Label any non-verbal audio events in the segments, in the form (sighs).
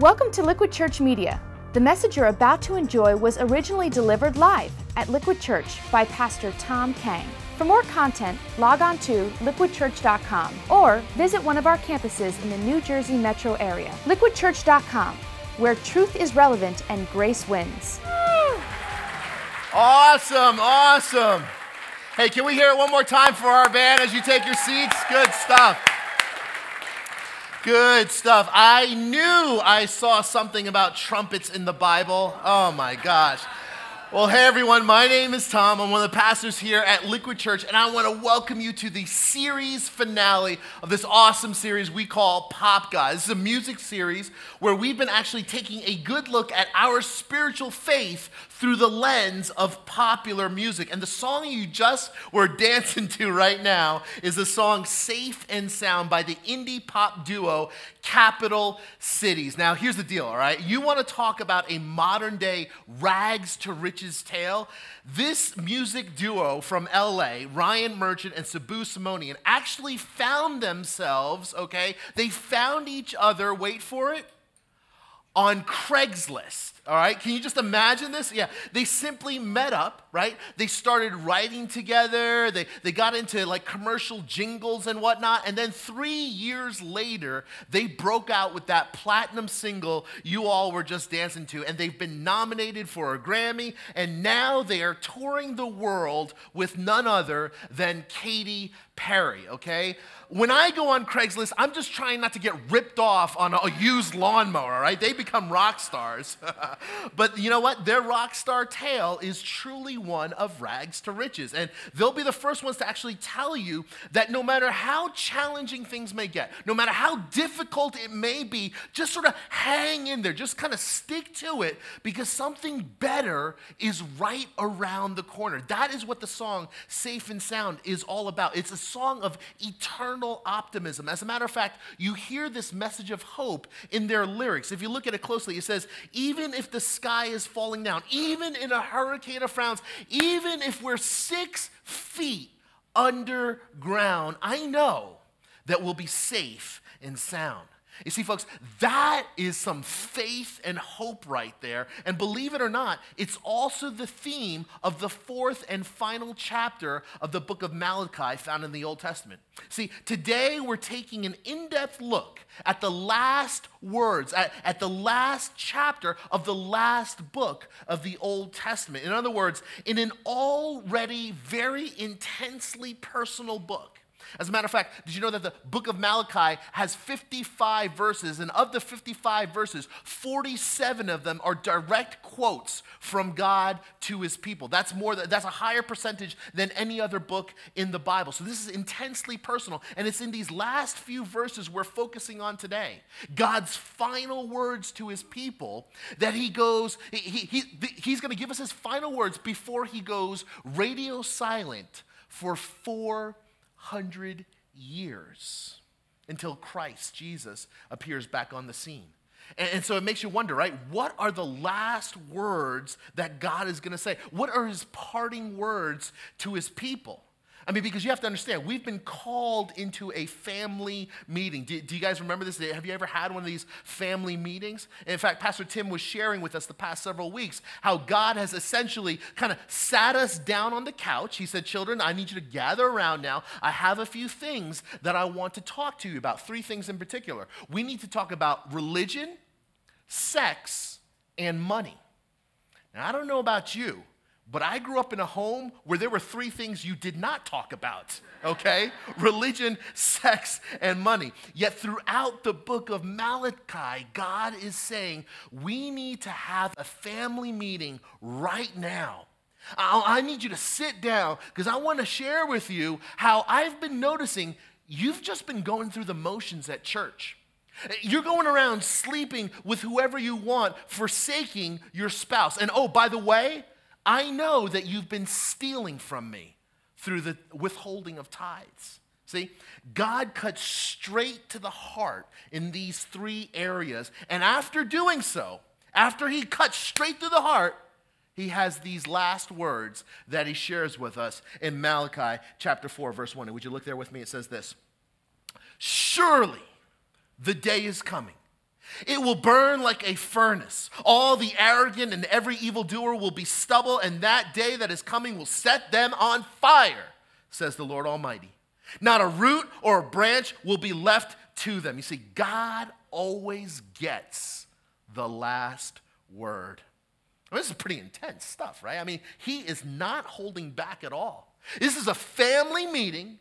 Welcome to Liquid Church Media. The message you're about to enjoy was originally delivered live at Liquid Church by Pastor Tom Kang. For more content, log on to liquidchurch.com or visit one of our campuses in the New Jersey metro area. Liquidchurch.com, where truth is relevant and grace wins. Awesome, awesome. Hey, can we hear it one more time for our band as you take your seats? Good stuff. Good stuff. I knew I saw something about trumpets in the Bible. Oh my gosh. Well, hey everyone, my name is Tom. I'm one of the pastors here at Liquid Church, and I want to welcome you to the series finale of this awesome series we call Pop God. This is a music series where we've been actually taking a good look at our spiritual faith through the lens of popular music. And the song you just were (laughs) dancing to right now is the song Safe and Sound by the indie pop duo Capital Cities. Now, here's the deal, all right? You want to talk about a modern day rags to riches tale? This music duo from LA, Ryan Merchant and Sebu Simonian, actually found themselves, okay? They found each other, wait for it, on Craigslist. All right, can you just imagine this? Yeah, they simply met up, right? They started writing together, they, they got into like commercial jingles and whatnot, and then three years later, they broke out with that platinum single you all were just dancing to, and they've been nominated for a Grammy, and now they are touring the world with none other than Katy Perry, okay? When I go on Craigslist, I'm just trying not to get ripped off on a used lawnmower, right? They become rock stars. (laughs) but you know what? Their rock star tale is truly one of rags to riches. And they'll be the first ones to actually tell you that no matter how challenging things may get, no matter how difficult it may be, just sort of hang in there, just kind of stick to it because something better is right around the corner. That is what the song Safe and Sound is all about. It's a song of eternal optimism. As a matter of fact, you hear this message of hope in their lyrics. If you look at it closely, it says, Even if the sky is falling down, even in a hurricane of frowns, even if we're six feet underground, I know that we'll be safe and sound. You see, folks, that is some faith and hope right there. And believe it or not, it's also the theme of the fourth and final chapter of the book of Malachi found in the Old Testament. See, today we're taking an in depth look at the last words, at, at the last chapter of the last book of the Old Testament. In other words, in an already very intensely personal book as a matter of fact, did you know that the book of Malachi has 55 verses? And of the 55 verses, 47 of them are direct quotes from God to his people. That's more that's a higher percentage than any other book in the Bible. So this is intensely personal. And it's in these last few verses we're focusing on today. God's final words to his people that he goes, he, he, he he's going to give us his final words before he goes radio silent for four 100 years until Christ, Jesus, appears back on the scene. And, and, so it makes you wonder, right? What are the last words that God is going to say? What are his parting words to his people? I mean, because you have to understand, we've been called into a family meeting. Do, do, you guys remember this? Have you ever had one of these family meetings? in fact, Pastor Tim was sharing with us the past several weeks how God has essentially kind of sat us down on the couch. He said, Children, I need you to gather around now. I have a few things that I want to talk to you about, three things in particular. We need to talk about religion, sex, and money. Now, I don't know about you. But I grew up in a home where there were three things you did not talk about, okay? Religion, sex, and money. Yet throughout the book of Malachi, God is saying we need to have a family meeting right now. I, need you to sit down because I want to share with you how I've been noticing you've just been going through the motions at church. You're going around sleeping with whoever you want, forsaking your spouse. And oh, by the way, I know that you've been stealing from me through the withholding of tithes. See, God cuts straight to the heart in these three areas. And after doing so, after he cuts straight to the heart, he has these last words that he shares with us in Malachi chapter 4, verse 1. And would you look there with me? It says this Surely the day is coming It will burn like a furnace. All the arrogant and every evildoer will be stubble, and that day that is coming will set them on fire, says the Lord Almighty. Not a root or a branch will be left to them. You see, God always gets the last word. I mean, this is pretty intense stuff, right? I mean, he is not holding back at all. This is a family meeting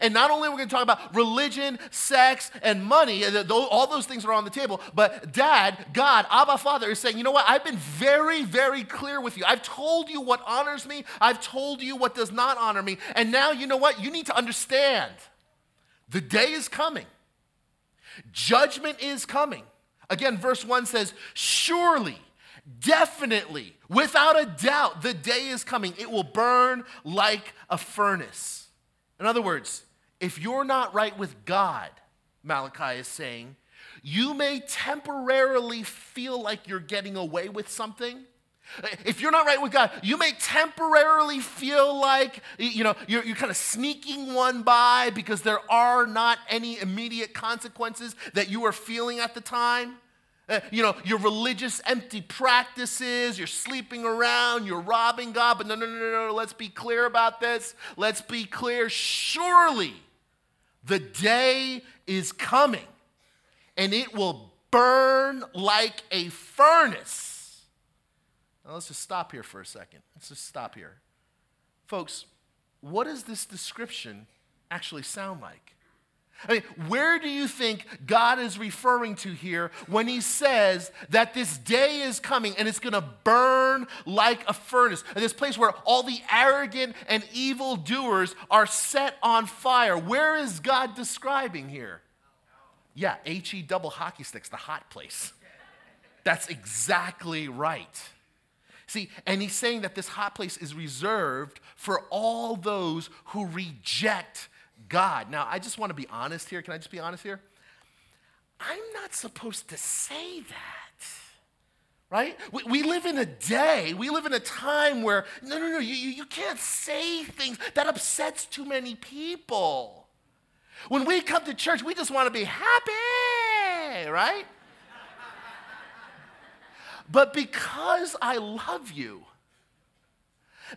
and not only are we going to talk about religion, sex, and money, all those things are on the table, but dad, God, Abba Father is saying, you know what? I've been very, very clear with you. I've told you what honors me, I've told you what does not honor me. And now, you know what? You need to understand the day is coming, judgment is coming. Again, verse 1 says, Surely, definitely, without a doubt, the day is coming. It will burn like a furnace. In other words, if you're not right with God, Malachi is saying, you may temporarily feel like you're getting away with something. If you're not right with God, you may temporarily feel like you know you're, you're kind of sneaking one by because there are not any immediate consequences that you are feeling at the time. Uh, you know, your religious empty practices, you're sleeping around, you're robbing God, but no, no, no, no, no, let's be clear about this. Let's be clear. Surely the day is coming and it will burn like a furnace. Now let's just stop here for a second. Let's just stop here. Folks, what does this description actually sound like? I mean, where do you think God is referring to here when he says that this day is coming and it's going to burn like a furnace? And this place where all the arrogant and evil doers are set on fire. Where is God describing here? Yeah, HE double hockey sticks, the hot place. That's exactly right. See, and he's saying that this hot place is reserved for all those who reject God. Now, I just want to be honest here. Can I just be honest here? I'm not supposed to say that. Right? We, we live in a day, we live in a time where, no, no, no, you, you can't say things that upsets too many people. When we come to church, we just want to be happy, right? but because I love you,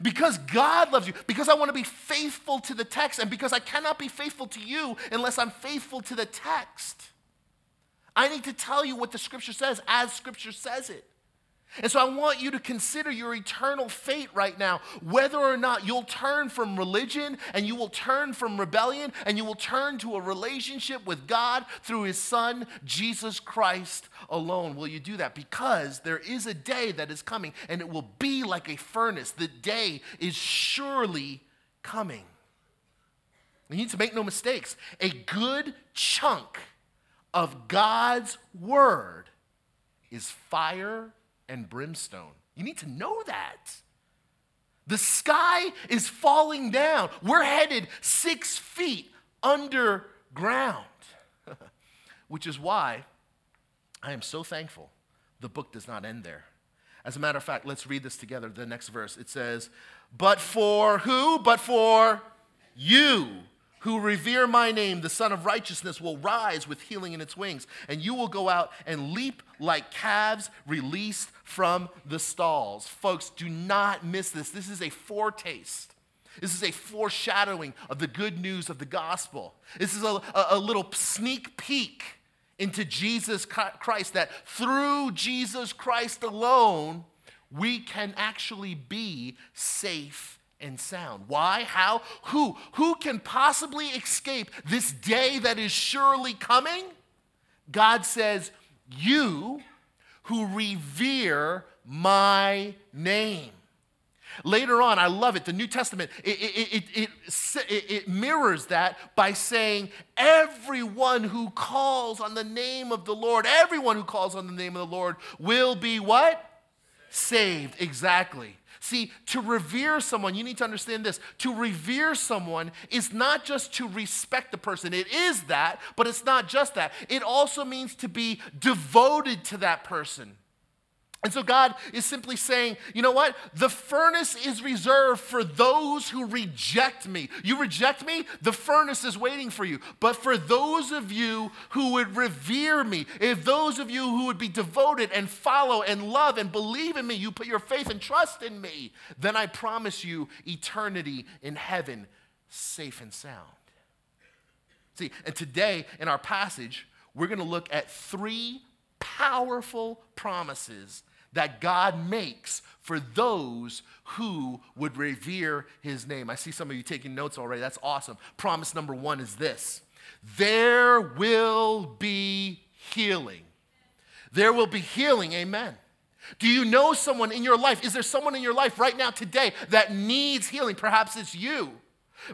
because God loves you, because I want to be faithful to the text, and because I cannot be faithful to you unless I'm faithful to the text. I need to tell you what the scripture says as scripture says it. And so I want you to consider your eternal fate right now, whether or not you'll turn from religion and you will turn from rebellion and you will turn to a relationship with God through His Son, Jesus Christ alone. Will you do that? Because there is a day that is coming and it will be like a furnace. The day is surely coming. You need to make no mistakes. A good chunk of God's word is fire and brimstone. You need to know that. The sky is falling down. We're headed six feet underground, (laughs) which is why I am so thankful the book does not end there. As a matter of fact, let's read this together. The next verse it says, But for who? But for you who revere my name, the Sun of Righteousness will rise with healing in its wings, and you will go out and leap like calves released from the stalls. Folks, do not miss this. This is a foretaste. This is a foreshadowing of the good news of the gospel. This is a, a, a little sneak peek into Jesus Christ that through Jesus Christ alone, we can actually be safe and sound. Why? How? Who? Who can possibly escape this day that is surely coming? God says, You who revere my name. Later on, I love it, the New Testament, it, it, it, it, mirrors that by saying, everyone who calls on the name of the Lord, everyone who calls on the name of the Lord will be what? Saved, exactly. See, to revere someone, you need to understand this. To revere someone is not just to respect the person, it is that, but it's not just that. It also means to be devoted to that person. And so God is simply saying, you know what? The furnace is reserved for those who reject me. You reject me, the furnace is waiting for you. But for those of you who would revere me, if those of you who would be devoted and follow and love and believe in me, you put your faith and trust in me, then I promise you eternity in heaven, safe and sound. See, and today in our passage, we're going to look at three powerful promises that God makes for those who would revere his name. I see some of you taking notes already. That's awesome. Promise number one is this there will be healing. There will be healing. Amen. Do you know someone in your life? Is there someone in your life right now today that needs healing? Perhaps it's you.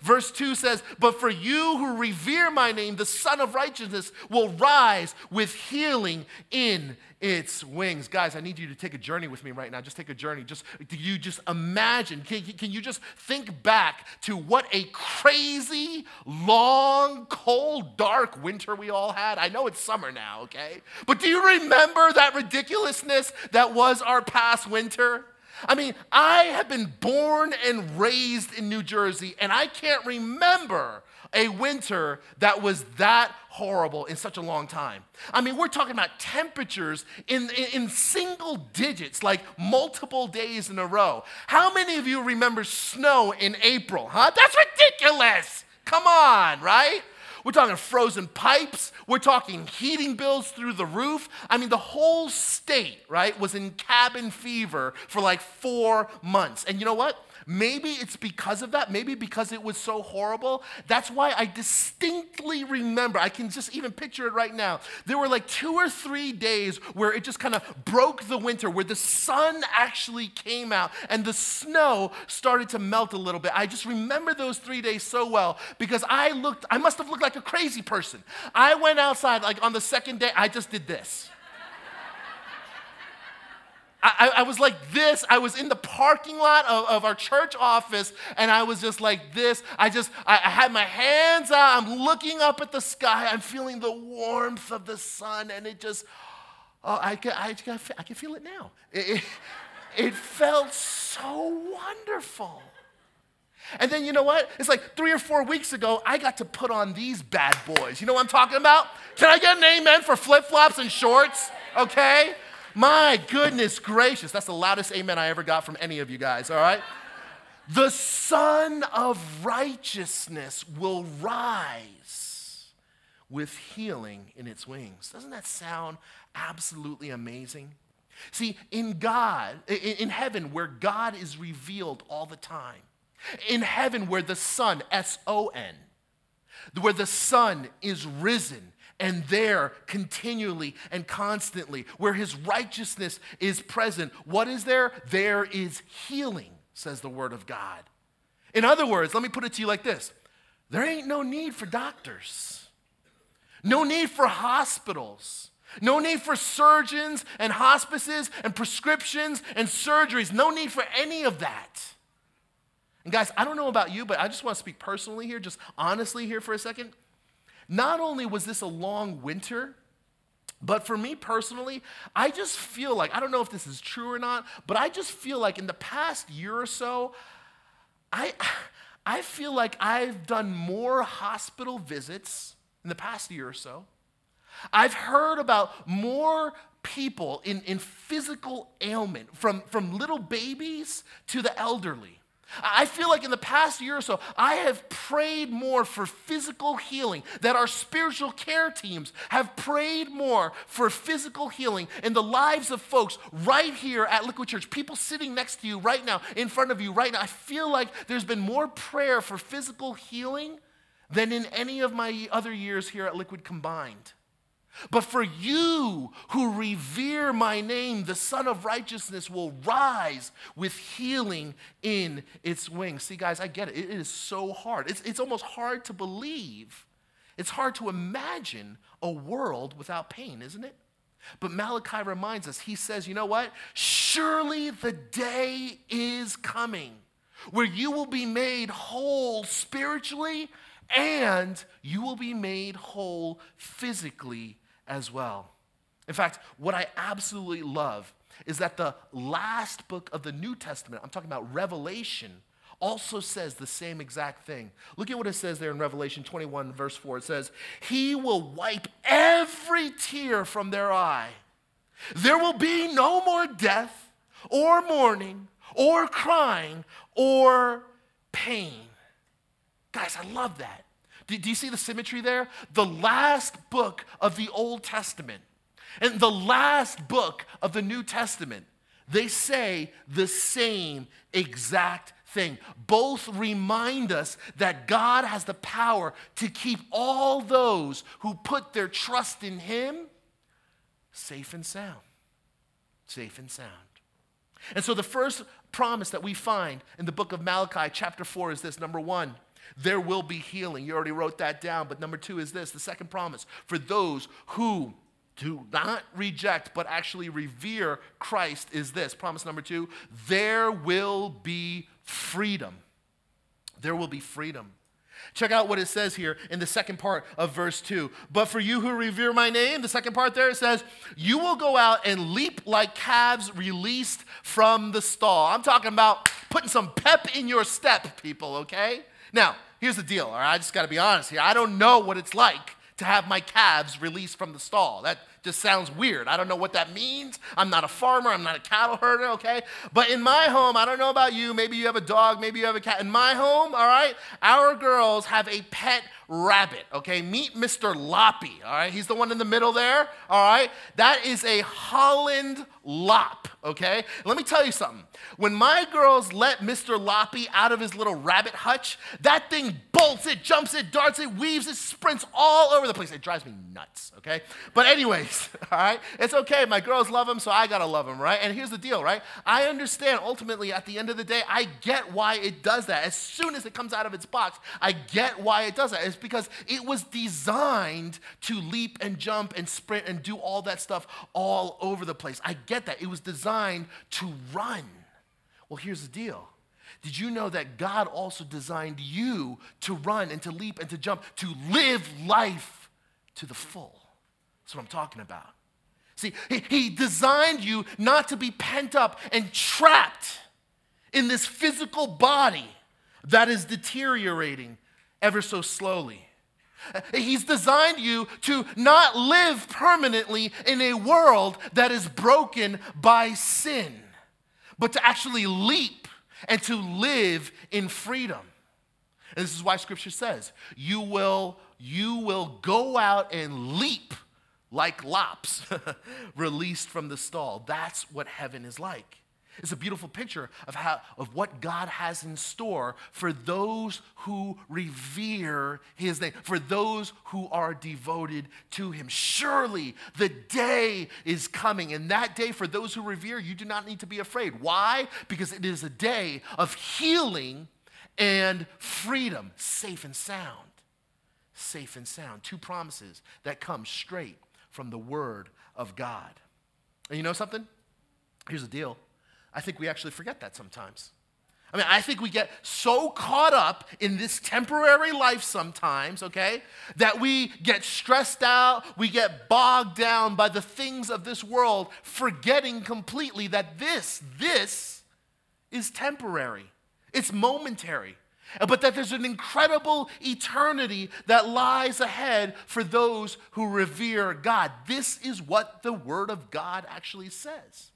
Verse 2 says, But for you who revere my name, the Sun of Righteousness will rise with healing in its wings. Guys, I need you to take a journey with me right now. Just take a journey. Just do you just imagine. Can, can you just think back to what a crazy, long, cold, dark winter we all had? I know it's summer now, okay? But do you remember that ridiculousness that was our past winter? I mean, I have been born and raised in New Jersey, and I can't remember a winter that was that horrible in such a long time. I mean, we're talking about temperatures in, in, in, single digits, like multiple days in a row. How many of you remember snow in April, huh? That's ridiculous. Come on, right? We're talking frozen pipes. We're talking heating bills through the roof. I mean, the whole state, right, was in cabin fever for like four months. And you know what? Maybe it's because of that. Maybe because it was so horrible. That's why I distinctly remember, I can just even picture it right now. There were like two or three days where it just kind of broke the winter, where the sun actually came out and the snow started to melt a little bit. I just remember those three days so well because I looked, I must have looked like a crazy person. I went outside, like on the second day, I just did this. I, I, was like this. I was in the parking lot of, of, our church office, and I was just like this. I just, I, I had my hands out. I'm looking up at the sky. I'm feeling the warmth of the sun, and it just, oh, I can, I, I can feel it now. It, it, it felt so wonderful. And then you know what? It's like three or four weeks ago, I got to put on these bad boys. You know what I'm talking about? Can I get an amen for flip flops and shorts? Okay? My goodness gracious. That's the loudest amen I ever got from any of you guys, all right? the Sun of Righteousness will rise with healing in its wings. Doesn't that sound absolutely amazing? See, in God, in heaven, where God is revealed all the time, in heaven, where the Son, S O N, where the Son is risen and there continually and constantly, where his righteousness is present. What is there? There is healing, says the word of God. In other words, let me put it to you like this there ain't no need for doctors, no need for hospitals. No need for surgeons and hospices and prescriptions and surgeries. No need for any of that. And guys, I don't know about you, but I just want to speak personally here, just honestly here for a second. Not only was this a long winter, but for me personally, I just feel like, I don't know if this is true or not, but I just feel like in the past year or so, I, (sighs) I feel like I've done more hospital visits in the past year or so. I've heard about more people in, in physical ailment, from, from little babies to the elderly. I feel like in the past year or so, I have prayed more for physical healing, that our spiritual care teams have prayed more for physical healing in the lives of folks right here at Liquid Church, people sitting next to you right now, in front of you right now. I feel like there's been more prayer for physical healing than in any of my other years here at Liquid combined. But for you who revere my name, the Sun of Righteousness will rise with healing in its wings. See, guys, I get it. It is so hard. It's, it's almost hard to believe. It's hard to imagine a world without pain, isn't it? But Malachi reminds us, he says, you know what? Surely the day is coming where you will be made whole spiritually and you will be made whole physically as well. In fact, what I absolutely love is that the last book of the New Testament, I'm talking about Revelation, also says the same exact thing. Look at what it says there in Revelation 21, verse 4. It says, He will wipe every tear from their eye. There will be no more death, or mourning, or crying, or pain. Guys, I love that. Do, do, you see the symmetry there? The last book of the Old Testament and the last book of the New Testament, they say the same exact thing. Both remind us that God has the power to keep all those who put their trust in Him safe and sound. Safe and sound. And so the first promise that we find in the book of Malachi, chapter 4, is this number one, there will be healing. You already wrote that down. But number two is this the second promise for those who do not reject but actually revere Christ is this. Promise number two there will be freedom. There will be freedom. Check out what it says here in the second part of verse 2. But for you who revere my name, the second part there, it says, You will go out and leap like calves released from the stall. I'm talking about putting some pep in your step, people, okay? Now, here's the deal, all right? I just got to be honest here. I don't know what it's like to have my calves released from the stall. That just sounds weird. I don't know what that means. I'm not a farmer, I'm not a cattle herder, okay? But in my home, I don't know about you, maybe you have a dog, maybe you have a cat. In my home, all right, our girls have a pet rabbit, okay? Meet Mr. Loppy, all right? He's the one in the middle there, all right? That is a Holland Lop, okay? Let me tell you something. When my girls let Mr. Loppy out of his little rabbit hutch, that thing bolts, it jumps, it darts, it weaves, it sprints all over the place. It drives me nuts, okay? But, anyways, (laughs) all right? It's okay. My girls love him, so I gotta love him, right? And here's the deal, right? I understand ultimately at the end of the day, I get why it does that. As soon as it comes out of its box, I get why it does that. It's because it was designed to leap and jump and sprint and do all that stuff all over the place. I get that. It was designed to run. Well, here's the deal. Did you know that God also designed you to run and to leap and to jump, to live life to the full? That's what I'm talking about. See, he, he designed you not to be pent up and trapped in this physical body that is deteriorating ever so slowly. He's designed you to not live permanently in a world that is broken by sin, but to actually leap and to live in freedom. And this is why scripture says, you will, you will go out and leap like lops (laughs) released from the stall. That's what heaven is like. It's a beautiful picture of, how, of what God has in store for those who revere his name, for those who are devoted to him. Surely the day is coming, and that day, for those who revere, you do not need to be afraid. Why? Because it is a day of healing and freedom, safe and sound. Safe and sound. Two promises that come straight from the Word of God. And you know something? Here's the deal I think we actually forget that sometimes. I mean, I think we get so caught up in this temporary life sometimes, okay, that we get stressed out, we get bogged down by the things of this world, forgetting completely that this, this is temporary. It's momentary. But that there's an incredible eternity that lies ahead for those who revere God. This is what the Word of God actually says.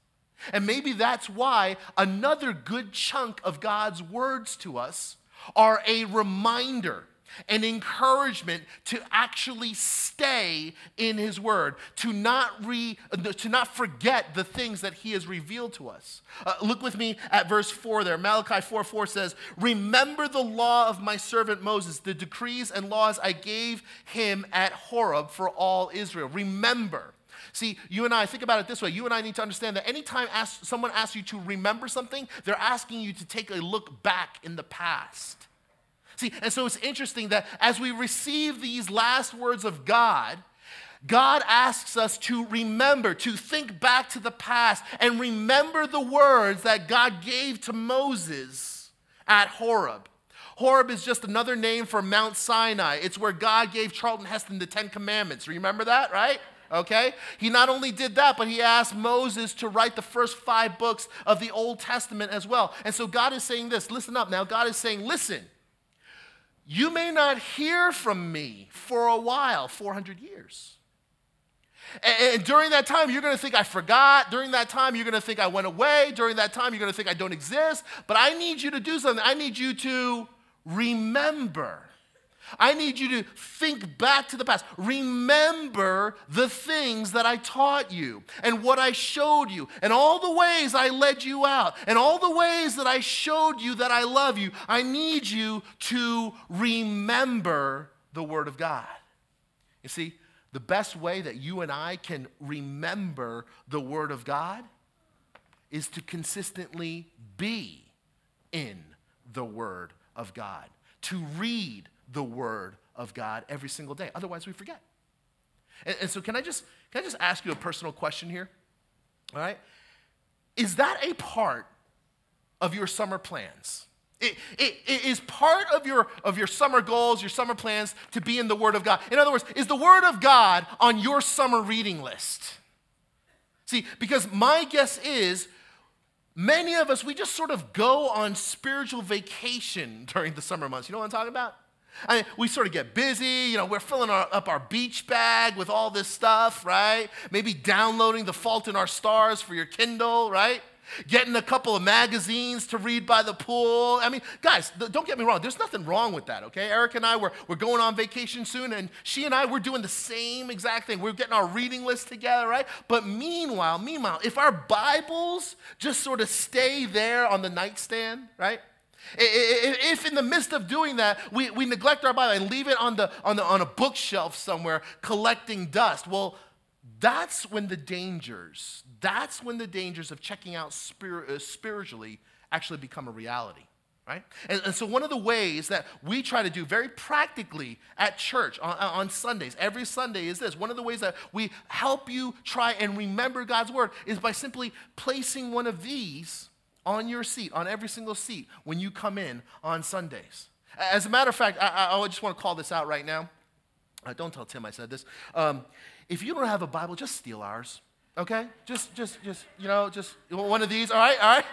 And maybe that's why another good chunk of God's words to us are a reminder, an encouragement to actually stay in His Word, to not, re, to not forget the things that He has revealed to us. Uh, look with me at verse 4 there. Malachi 4 4 says, Remember the law of my servant Moses, the decrees and laws I gave him at Horeb for all Israel. Remember. See, you and I, think about it this way. You and I need to understand that anytime ask, someone asks you to remember something, they're asking you to take a look back in the past. See, and so it's interesting that as we receive these last words of God, God asks us to remember, to think back to the past and remember the words that God gave to Moses at Horeb. Horeb is just another name for Mount Sinai. It's where God gave Charlton Heston the Ten Commandments. Remember that, right? Okay? He not only did that, but he asked Moses to write the first five books of the Old Testament as well. And so God is saying this listen up now. God is saying, listen, you may not hear from me for a while, 400 years. And, during that time, you're going to think I forgot. During that time, you're going to think I went away. During that time, you're going to think I don't exist. But I need you to do something. I need you to remember. I need you to think back to the past. Remember the things that I taught you and what I showed you and all the ways I led you out and all the ways that I showed you that I love you. I need you to remember the Word of God. You see, the best way that you and I can remember the Word of God is to consistently be in the Word of God, to read the Word of God every single day. Otherwise, we forget. And, and so, can I just can I just ask you a personal question here? All right, is that a part of your summer plans? It, it, it is part of your, of your summer goals, your summer plans to be in the Word of God. In other words, is the Word of God on your summer reading list? See, because my guess is many of us, we just sort of go on spiritual vacation (laughs) during the summer months. You know what I'm talking about? I mean, we sort of get busy, you know, we're filling our, up our beach bag with all this stuff, right? Maybe downloading The Fault in Our Stars for your Kindle, right? getting a couple of magazines to read by the pool. I mean, guys, don't get me wrong. There's nothing wrong with that, okay? Eric and I, we're, we're going on vacation soon, and she and I, we're doing the same exact thing. We're getting our reading list together, right? But meanwhile, meanwhile, if our Bibles just sort of stay there on the nightstand, right? If in the midst of doing that, we, we neglect our Bible and leave it on, the, on, the, on a bookshelf somewhere collecting dust, well, that's when the dangers, that's when the dangers of checking out spir- uh, spiritually actually become a reality. Right? And, and, so, one of the ways that we try to do very practically at church on, on, Sundays, every Sunday, is this. One of the ways that we help you try and remember God's word is by simply placing one of these on your seat, on every single seat when you come in on Sundays. As a matter of fact, I, I just want to call this out right now. Uh, don't tell Tim I said this. Um, if you don't have a Bible, just steal ours. Okay? Just, just, just, you know, just one of these. All right, all right?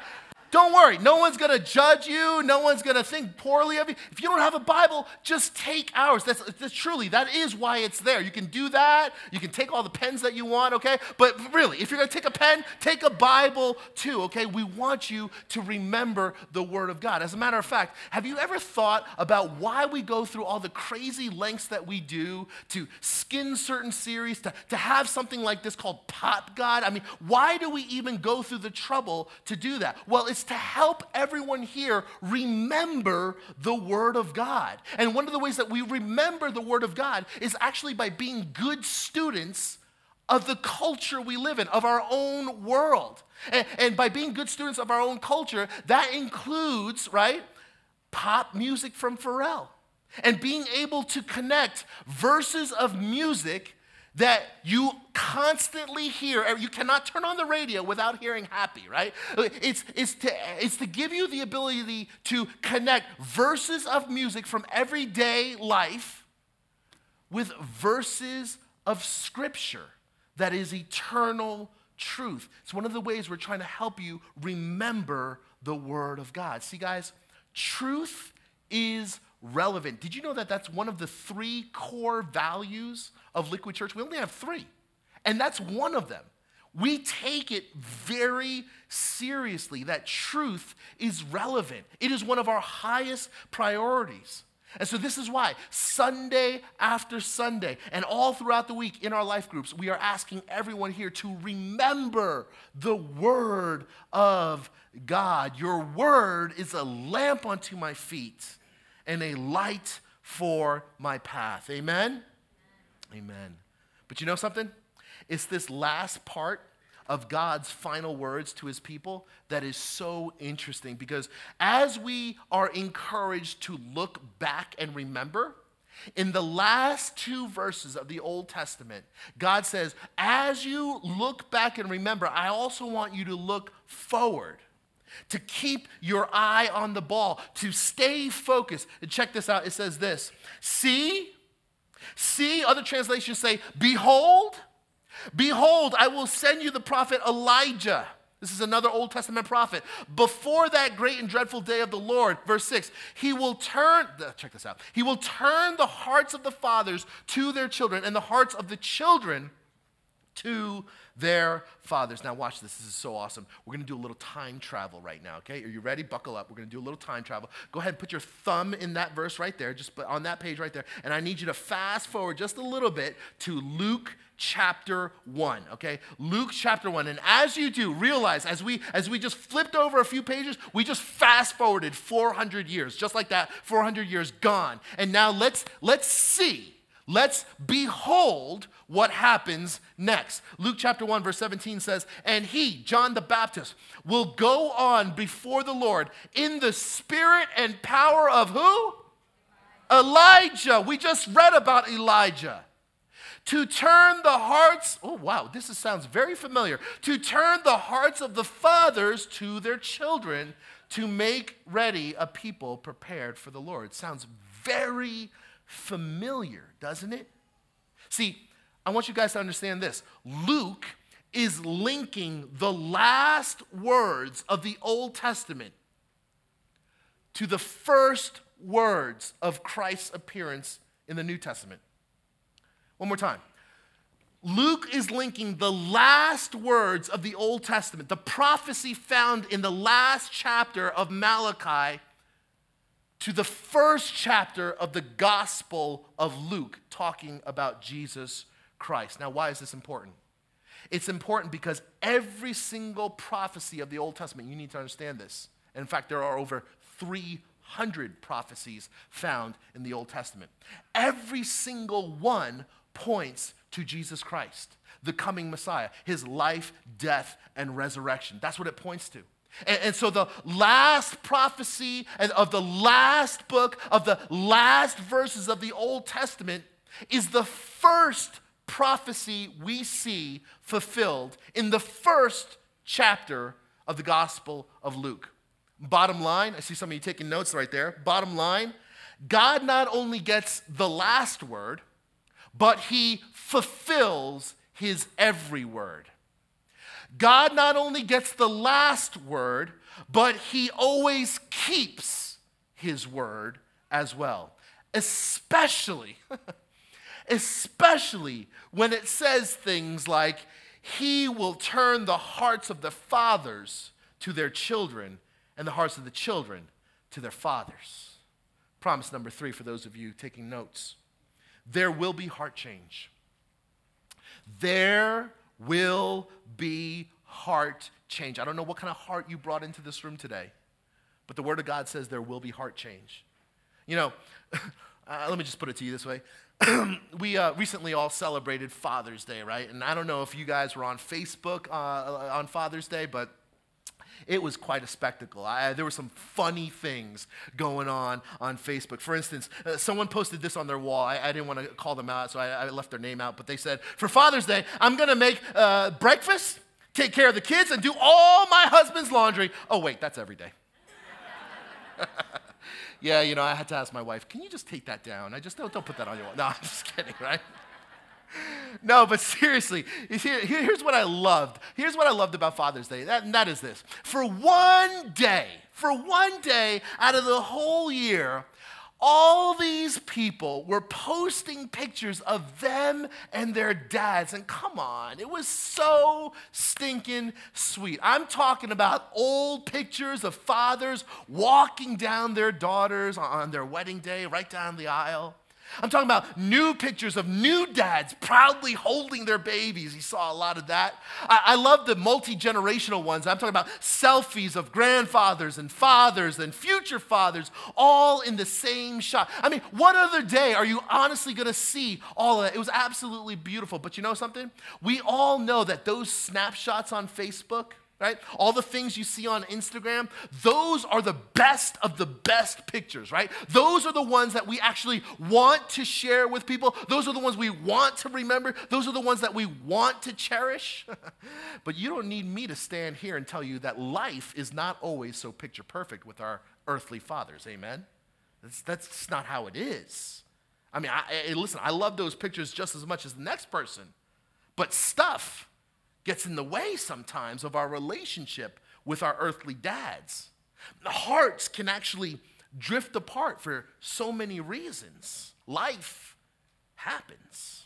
Don't worry, no one's gonna judge you, no one's gonna think poorly of you. If you don't have a Bible, just take ours. That's, that's, truly, that is why it's there. You can do that, you can take all the pens that you want, okay? But really, if you're gonna take a pen, take a Bible too, okay? We want you to remember the Word of God. As a matter of fact, have you ever thought about why we go through all the crazy lengths that we do to skin certain series, to, to have something like this called Pop God? I mean, why do we even go through the trouble to do that? Well, it's to help everyone here remember the Word of God. And one of the ways that we remember the Word of God is actually by being good students of the culture we live in, of our own world. And, and by being good students of our own culture, that includes, right, pop music from Pharrell. And being able to connect verses of music that you constantly hear. You cannot turn on the radio without hearing happy, right? It's, it's, to, it's to give you the ability to connect verses of music from everyday life with verses of scripture that is eternal truth. It's one of the ways we're trying to help you remember the Word of God. See, guys, truth is relevant. Did you know that that's one of the three core values of Liquid Church? We only have three, and that's one of them. We take it very seriously that truth is relevant. It is one of our highest priorities. And so, this is why Sunday after Sunday and all throughout the week in our life groups, we are asking everyone here to remember the Word of God. Your Word is a lamp unto my feet and a light for my path. Amen? Amen. But you know something? It's this last part of God's final words to his people that is so interesting because as we are encouraged to look back and remember, in the last two verses of the Old Testament, God says, As you look back and remember, I also want you to look forward to keep your eye on the ball, to stay focused. And check this out it says this See, see, other translations say, Behold, Behold, I will send you the prophet Elijah. This is another Old Testament prophet. Before that great and dreadful day of the Lord, verse 6, he will turn, check this out, he will turn the hearts of the fathers to their children and the hearts of the children to their fathers. Now, watch this. This is so awesome. We're going to do a little time travel right now, okay? Are you ready? Buckle up. We're going to do a little time travel. Go ahead and put your thumb in that verse right there, just on that page right there. And I need you to fast forward just a little bit to Luke chapter 1 okay luke chapter 1 and as you do realize as we as we just flipped over a few pages we just fast forwarded 400 years just like that 400 years gone and now let's let's see Let's behold what happens next. Luke chapter 1, verse 17 says, And he, John the Baptist, will go on before the Lord in the spirit and power of who? Elijah. We just read about Elijah. To turn the hearts, oh wow, this is, sounds very familiar. To turn the hearts of the fathers to their children to make ready a people prepared for the Lord. Sounds very familiar, doesn't it? See, I want you guys to understand this. Luke is linking the last words of the Old Testament to the first words of Christ's appearance in the New Testament. One more time. Luke is linking the last words of the Old Testament, the prophecy found in the last chapter of Malachi, to the first chapter of the Gospel of Luke, talking about Jesus Christ. Now, why is this important? It's important because every single prophecy of the Old Testament, you need to understand this. In fact, there are over 300 prophecies found in the Old Testament. Every single one points to Jesus Christ, the coming Messiah, his life, death, and resurrection. That's what it points to. And, and, so the last prophecy of the last book of the last verses of the Old Testament is the first prophecy we see fulfilled in the first chapter of the Gospel of Luke. Bottom line, I see some of you taking notes right there. Bottom line, God not only gets the last word, but he fulfills his every word. God not only gets the last word, but he always keeps his word as well. Especially, (laughs) especially when it says things like, he will turn the hearts of the fathers to their children and the hearts of the children to their fathers. Promise number three for those of you taking notes there will be heart change. There will be heart change. I don't know what kind of heart you brought into this room today, but the Word of God says there will be heart change. You know, (laughs) uh, let me just put it to you this way. (clears throat) we uh, recently all celebrated Father's Day, right? And I don't know if you guys were on Facebook uh, on Father's Day, but it was quite a spectacle. I, there were some funny things going on on Facebook. For instance, uh, someone posted this on their wall. I, I didn't want to call them out, so I, I, left their name out. But they said, For Father's Day, I'm going to make uh, breakfast, take care of the kids, and do all my husband's laundry. Oh, wait, that's every day. (laughs) yeah, you know, I had to ask my wife, Can you just take that down? I just don't, don't put that on your wall. No, I'm just kidding, right? (laughs) no, but seriously, here, here's what I loved. Here's what I loved about Father's Day, that, and that is this. For one day, for one day out of the whole year, all these people were posting pictures of them and their dads. And come on, it was so stinking sweet. I'm talking about old pictures of fathers walking down their daughters on their wedding day, right down the aisle. I'm talking about new pictures of new dads proudly holding their babies. He saw a lot of that. I, I love the multi generational ones. I'm talking about selfies of grandfathers and fathers and future fathers all in the same shot. I mean, what other day are you honestly going to see all of that? It was absolutely beautiful. But you know something? We all know that those snapshots on Facebook, right? All the things you see on Instagram, those are the best of the best pictures, right? Those are the ones that we actually want to share with people. Those are the ones we want to remember. Those are the ones that we want to cherish. (laughs) but you don't need me to stand here and tell you that life is not always so picture perfect with our earthly fathers. Amen? That's, that's not how it is. I mean, I, I, listen, I love those pictures just as much as the next person. But stuff gets in the way sometimes of our relationship with our earthly dads. The hearts can actually drift apart for so many reasons. Life happens.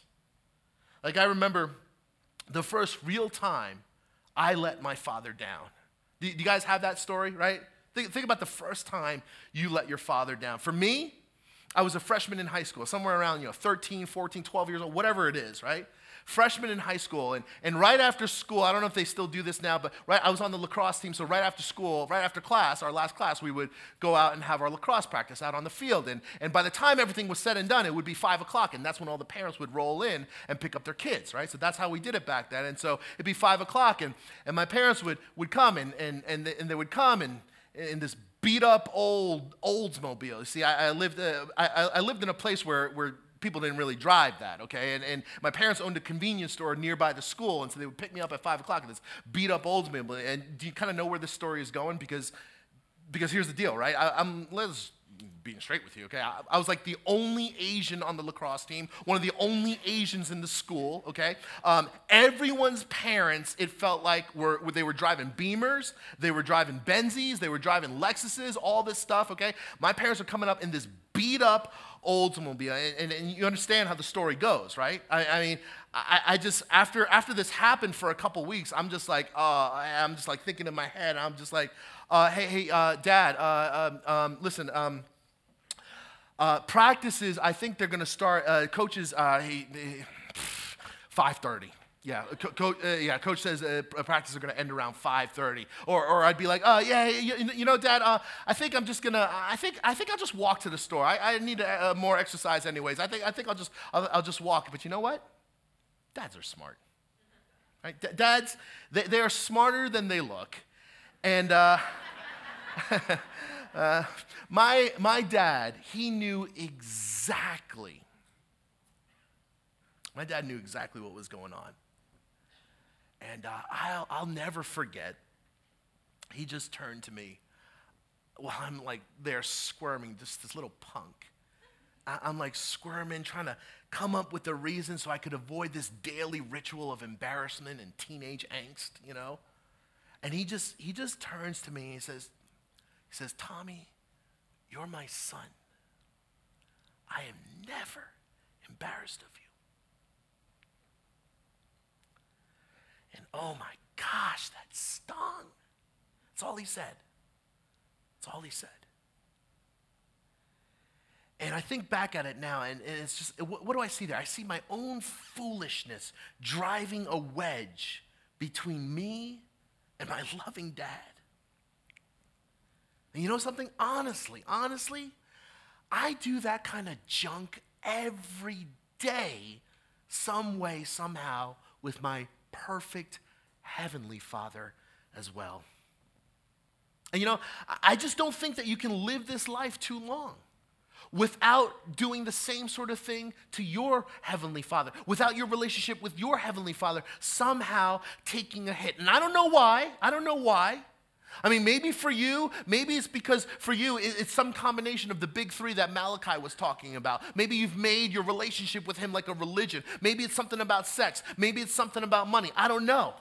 Like, I remember the first real time I let my father down. Do you guys have that story, right? Think, think about the first time you let your father down. For me, I was a freshman in high school, somewhere around, you know, 13, 14, 12 years old, whatever it is, right? Freshman in high school. And, and right after school, I don't know if they still do this now, but right, I was on the lacrosse team. So right after school, right after class, our last class, we would go out and have our lacrosse practice out on the field. And, and by the time everything was said and done, it would be five o'clock. And that's when all the parents would roll in and pick up their kids, right? So that's how we did it back then. And so it'd be five o'clock. And, and my parents would, would come and, and, and, they, and they would come and in this beat up old Oldsmobile. You see, I, I lived, uh, I, I lived in a place where, where people didn't really drive that, okay? And, and my parents owned a convenience store nearby the school, and so they would pick me up at 5 o'clock in this beat up Oldsmobile. And do you kind of know where this story is going? Because, because here's the deal, right? I, am let's being straight with you, okay? I, I, was like the only Asian on the lacrosse team, one of the only Asians in the school, okay? Um, everyone's parents, it felt like, were they were driving Beamers, they were driving Benzes, they were driving Lexuses, all this stuff, okay? My parents were coming up in this beat up Oldsmobile. And, and, and, you understand how the story goes, right? I, I mean, I, I, just, after, after this happened for a couple weeks, I'm just like, uh, I'm just like thinking in my head, I'm just like, uh, hey, hey, uh, dad, uh, um, um, listen, um, uh, practices, I think they're going to start, uh, coaches, he, 5.30. Yeah, co- co- uh, yeah. Coach says uh, practice are going to end around 5:30, or, or I'd be like, oh yeah, you, you know, Dad, uh, I think I'm just gonna, I think, I think I'll just walk to the store. I, I need uh, more exercise anyways. I think, I think I'll just, I'll, I'll, just walk. But you know what? Dads are smart, right? D- dads, they, they are smarter than they look, and. Uh, (laughs) uh, my, my dad, he knew exactly. My dad knew exactly what was going on. And uh, I'll, I'll never forget, he just turned to me while I'm like there squirming, just this little punk. I, I'm like squirming, trying to come up with a reason so I could avoid this daily ritual of embarrassment and teenage angst, you know? And he just, he just turns to me and he says, he says, Tommy, you're my son. I am never embarrassed of you. And oh my gosh, that stung. That's all he said. That's all he said. And I think back at it now, and, it's just, what, what do I see there? I see my own foolishness driving a wedge between me and my loving dad. And you know something? Honestly, honestly, I do that kind of junk every day, some way, somehow, with my perfect Heavenly Father as well. And you know, I just don't think that you can live this life too long without doing the same sort of thing to your Heavenly Father, without your relationship with your Heavenly Father somehow taking a hit. And I don't know why. I don't know why. I mean, maybe for you, maybe it's because for you, it's some combination of the big three that Malachi was talking about. Maybe you've made your relationship with him like a religion. Maybe it's something about sex. Maybe it's something about money. I don't know.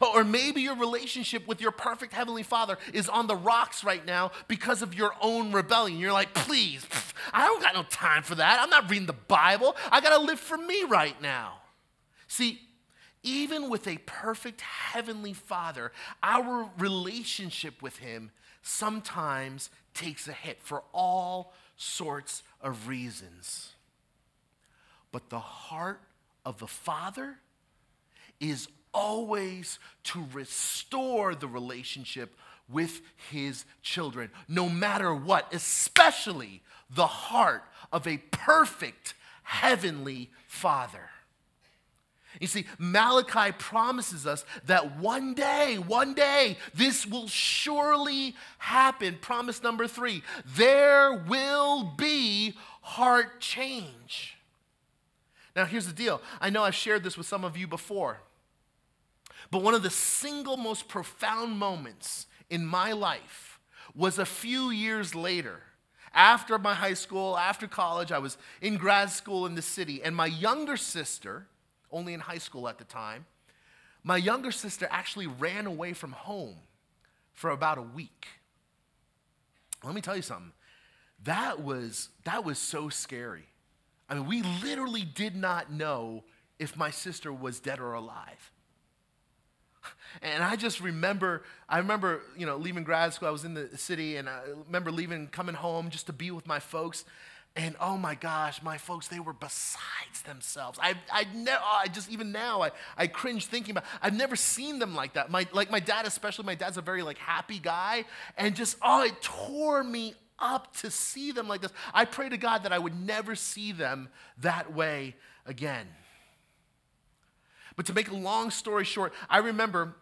Or maybe your relationship with your perfect Heavenly Father is on the rocks right now because of your own rebellion. You're like, please, I don't got no time for that. I'm not reading the Bible. I got to live for me right now. See, even with a perfect heavenly Father, our relationship with Him sometimes takes a hit for all sorts of reasons. But the heart of the Father is always to restore the relationship with His children, no matter what, especially the heart of a perfect heavenly Father. You see, Malachi promises us that one day, one day, this will surely happen. Promise number three there will be heart change. Now, here's the deal I know I've shared this with some of you before, but one of the single most profound moments in my life was a few years later. After my high school, after college, I was in grad school in the city, and my younger sister, only in high school at the time. My younger sister actually ran away from home for about a week. Let me tell you something. That was, that was so scary. I mean, we literally did not know if my sister was dead or alive. (laughs) And I just remember, I remember, you know, leaving grad school. I was in the city, and I remember leaving, coming home just to be with my folks. And oh my gosh, my folks, they were besides themselves. I, I, ne- oh, I just, even now, I, I cringe thinking about, I've never seen them like that. My, like my dad, especially, my dad's a very like happy guy. And just, oh, it tore me up to see them like this. I pray to God that I would never see them that way again. But to make a long story short, I remember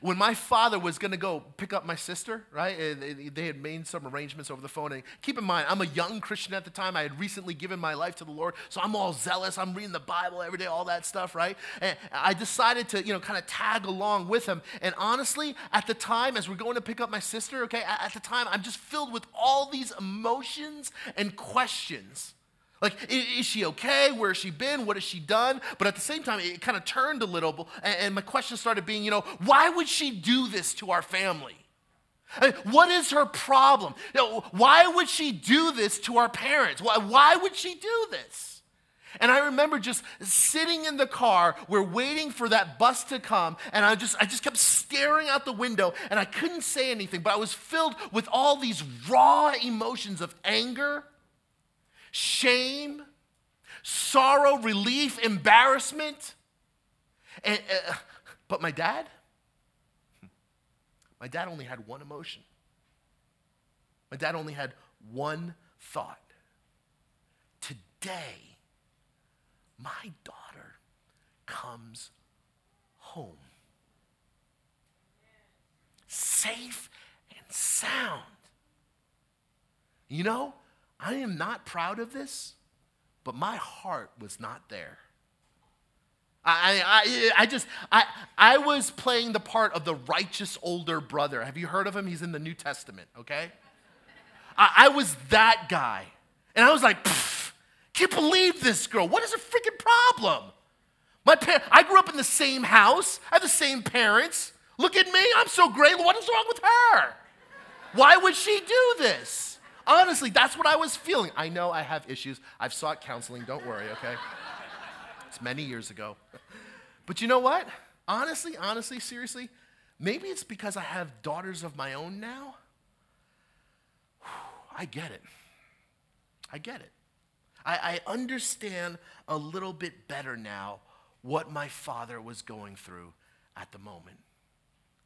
when my father was going to go pick up my sister, right? They had made some arrangements over the phone. And keep in mind, I'm a young Christian at the time. I had recently given my life to the Lord, so I'm all zealous. I'm reading the Bible every day, all that stuff, right? And I decided to, you know, kind of tag along with him. And honestly, at the time, as we're going to pick up my sister, okay, at the time, I'm just filled with all these emotions and questions. Like, is she okay? Where has she been? What has she done? But at the same time, it kind of turned a little, and my question started being, you know, why would she do this to our family? What is her problem? Why would she do this to our parents? Why, why would she do this? And I remember just sitting in the car, we're waiting for that bus to come, and I just I just kept staring out the window and I couldn't say anything, but I was filled with all these raw emotions of anger, shame, sorrow, relief, embarrassment. And, uh, but my dad, my dad only had one emotion. My dad only had one thought. Today, my daughter comes home. Safe and sound. You know, I am not proud of this, but my heart was not there. I, I, I just, I, I was playing the part of the righteous older brother. Have you heard of him? He's in the New Testament, okay? I, I was that guy. And I was like, can't believe this girl. What is her freaking problem? My par- I grew up in the same house. I have the same parents. Look at me. I'm so great. What is wrong with her? Why would she do this? Honestly, that's what I was feeling. I know I have issues. I've sought counseling. Don't worry, okay? It's many years ago. But you know what? Honestly, honestly, seriously, maybe it's because I have daughters of my own now. I get it. I get it. I, I understand a little bit better now what my father was going through at the moment.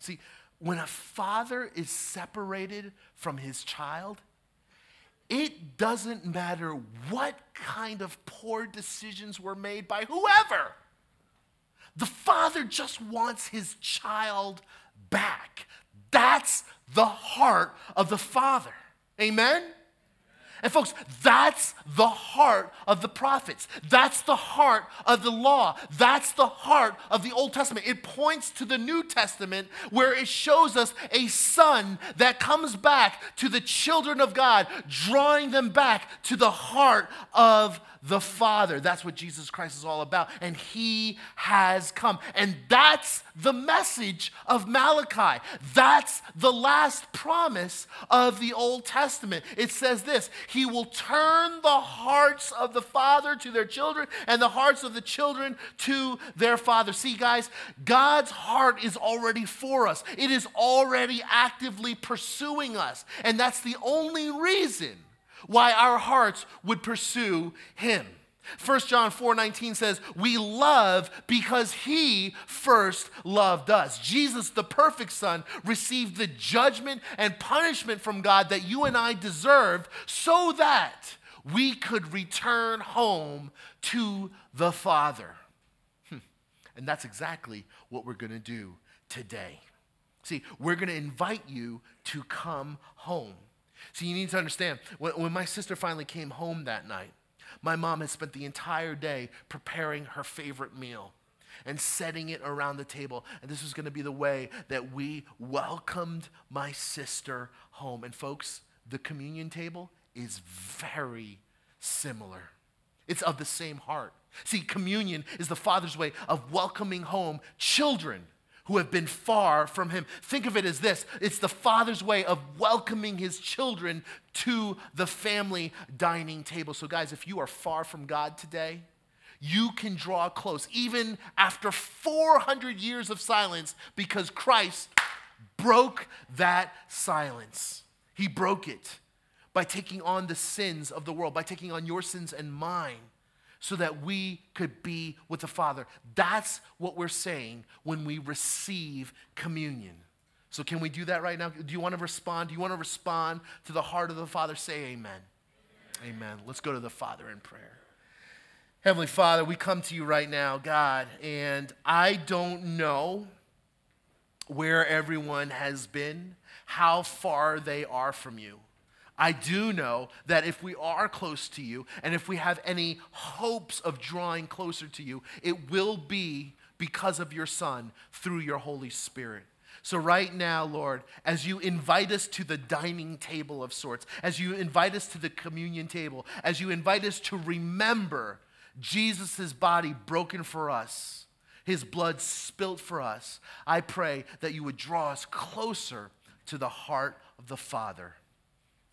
See, when a father is separated from his child, it doesn't matter what kind of poor decisions were made by whoever. The father just wants his child back. That's the heart of the father. Amen? And folks, that's the heart of the prophets. That's the heart of the law. That's the heart of the Old Testament. It points to the New Testament where it shows us a son that comes back to the children of God, drawing them back to the heart of the Father. That's what Jesus Christ is all about. And He has come. And that's the message of Malachi. That's the last promise of the Old Testament. It says this He will turn the hearts of the Father to their children and the hearts of the children to their Father. See, guys, God's heart is already for us, it is already actively pursuing us. And that's the only reason why our hearts would pursue him. 1 John 4 19 says, We love because he first loved us. Jesus, the perfect Son, received the judgment and punishment from God that you and I deserved so that we could return home to the Father. Hmm. And that's exactly what we're going to do today. See, we're going to invite you to come home. See, you need to understand when, when my sister finally came home that night, my mom had spent the entire day preparing her favorite meal and setting it around the table. And this was going to be the way that we welcomed my sister home. And folks, the communion table is very similar. it's of the same heart. See, communion is the Father's way of welcoming home children who have been far from Him. Think of it as this it's the Father's way of welcoming His children to the family dining table. So, guys, if you are far from God today, you can draw close, even after 400 years of silence, because Christ broke that silence. He broke it by taking on the sins of the world, by taking on your sins and mine so that we could be with the Father. That's what we're saying when we receive communion. So, can we do that right now? Do you want to respond? Do you want to respond to the heart of the Father? Say amen. Amen. amen. Let's go to the Father in prayer. Heavenly Father, we come to you right now, God, and I don't know where everyone has been, how far they are from you. I do know that if we are close to you and if we have any hopes of drawing closer to you, it will be because of your Son through your Holy Spirit. So, right now, Lord, as you invite us to the dining table of sorts, as you invite us to the communion table, as you invite us to remember Jesus' body broken for us, his blood spilt for us, I pray that you would draw us closer to the heart of the Father.